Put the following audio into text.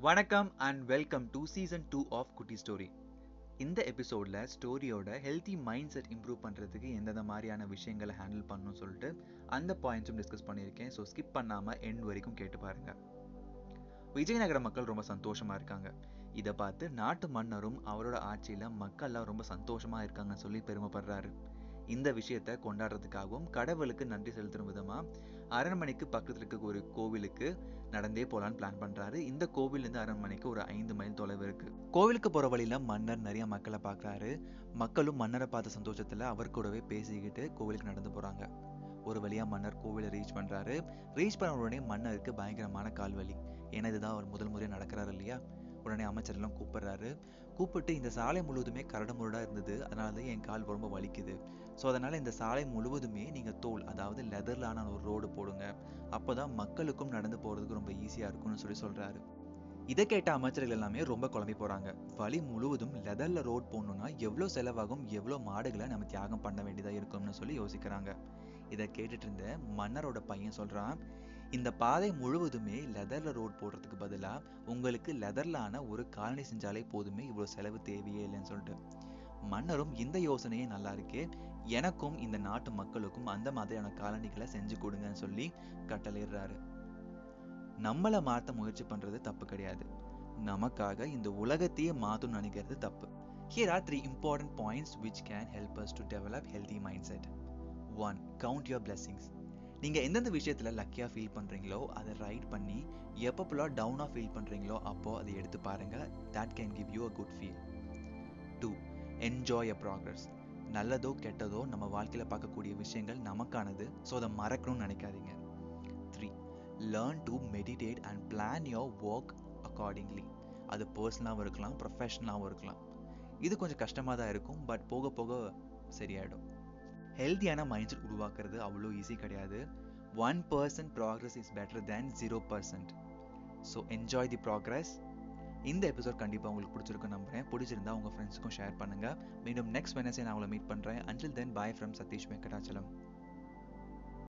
வணக்கம் and welcome to season two of Kutti story இந்த எபிசோடில் ஸ்டோரியோட ஹெல்த்தி மைண்ட் செட் இம்ப்ரூவ் பண்ணுறதுக்கு எந்தெந்த மாதிரியான விஷயங்களை ஹேண்டில் பண்ணணும்னு சொல்லிட்டு அந்த பாயிண்ட்ஸும் டிஸ்கஸ் பண்ணியிருக்கேன். ஸோ ஸ்கிப் பண்ணாமல் எண்ட் வரைக்கும் கேட்டு பாருங்க. விஜயநகர மக்கள் ரொம்ப சந்தோஷமா இருக்காங்க. இதை பார்த்து நாட்டு மன்னரும் அவரோட ஆட்சியில் மக்கள்லாம் ரொம்ப சந்தோஷமா இருக்காங்கன்னு சொல்லி பெருமைப்படுறாரு. இந்த விஷயத்த கொண்டாடுறதுக்காகவும் கடவுளுக்கு நன்றி செலுத்தும் விதமா அரண்மனைக்கு பக்கத்தில் இருக்க ஒரு கோவிலுக்கு நடந்தே போலான்னு பிளான் பண்றாரு. இந்த கோவில் இருந்து அரண்மனைக்கு ஒரு ஐந்து மைல் தொலைவு இருக்கு. கோவிலுக்கு போற வழியில மன்னர் நிறைய மக்களை பாக்குறாரு மக்களும் மன்னரை பார்த்த சந்தோஷத்துல அவர் கூடவே பேசிக்கிட்டு கோவிலுக்கு நடந்து போறாங்க. ஒரு வழியா மன்னர் கோவிலை ரீச் பண்றாரு. ரீச் பண்ண உடனே மன்னருக்கு பயங்கரமான கால்வலி ஏன்னா இதுதான் அவர் முதல் முறையாக நடக்கிறாரு இல்லையா? உடனே அமைச்சரெல்லாம் கூப்பிடுறாரு. கூப்பிட்டு இந்த சாலை முழுவதுமே கரடு முரடா இருந்தது. அதனால தான் என் கால் ரொம்ப வலிக்குது. ஸோ அதனால் இந்த சாலை முழுவதுமே நீங்கள் தோல் அதாவது லெதர்லான ஒரு ரோடு போடுங்க. அப்போ தான் மக்களுக்கும் நடந்து போகிறதுக்கு ரொம்ப ஈஸியாக இருக்கும்னு சொல்லி சொல்கிறாரு இதை கேட்ட அமைச்சர்கள் எல்லாமே ரொம்ப குழம்பி போகிறாங்க வழி முழுவதும் லெதரில் ரோட் போடணும்னா எவ்வளோ செலவாகும் எவ்வளோ மாடுகளை நம்ம தியாகம் பண்ண வேண்டியதாக இருக்கும்னு சொல்லி யோசிக்கிறாங்க. இதை கேட்டுட்டு இருந்த மன்னரோட பையன் சொல்கிறான் இந்த பாதை முழுவதுமே லெதர்ல ரோட் போடுறதுக்கு பதிலா உங்களுக்கு லெதர்லான ஒரு காலனி செஞ்சாலே போதுமே இவ்வளவு செலவு தேவையே இல்லைன்னு சொல்லிட்டு. மன்னரும் இந்த யோசனையே நல்லா இருக்கு எனக்கும் இந்த நாட்டு மக்களுக்கும் அந்த மாதிரியான காலனிகளை செஞ்சு கொடுங்கன்னு சொல்லி கட்டளையிடுறாரு. நம்மளை மாத்த முயற்சி பண்றது தப்பு கிடையாது. நமக்காக இந்த உலகத்தையே மாத்தும் நினைக்கிறது தப்பு. Here are three important points which can help us to develop healthy mindset one count your blessings நீங்கள் எந்தெந்த விஷயத்தில் லக்கியாக ஃபீல் பண்ணுறீங்களோ அதை ரைட் பண்ணி எப்பப்போலாம் டவுனாக ஃபீல் பண்ணுறீங்களோ அப்போ அதை எடுத்து பாருங்கள் that can give you a good feel to enjoy a progress நல்லதோ கெட்டதோ நம்ம வாழ்க்கையில் பார்க்கக்கூடிய விஷயங்கள் நமக்கானது. ஸோ அதை மறக்கணும்னு நினைக்காதீங்க. Three learn to meditate and plan your work accordingly அது பர்சனலாகவும் இருக்கலாம் ப்ரொஃபஷனலாகவும் இருக்கலாம். இது கொஞ்சம் கஷ்டமாக தான் இருக்கும் பட் போக போக சரியாயிடும். ஹெல்த்தியான மைண்ட் செட் உருவாக்குறது அவ்வளோ ஈஸி கிடையாது. One percent progress is better than zero percent so enjoy the progress இந்த எபிசோட் கண்டிப்பாக உங்களுக்கு பிடிச்சிருக்கும் நம்புறேன். பிடிச்சிருந்தா உங்கள் ஃப்ரெண்ட்ஸுக்கும் ஷேர் பண்ணுங்கள் மீண்டும் நெக்ஸ்ட் வெனஸ்டே நான் உங்களை மீட் பண்ணுறேன் until then bye from Satish Venkatachalam.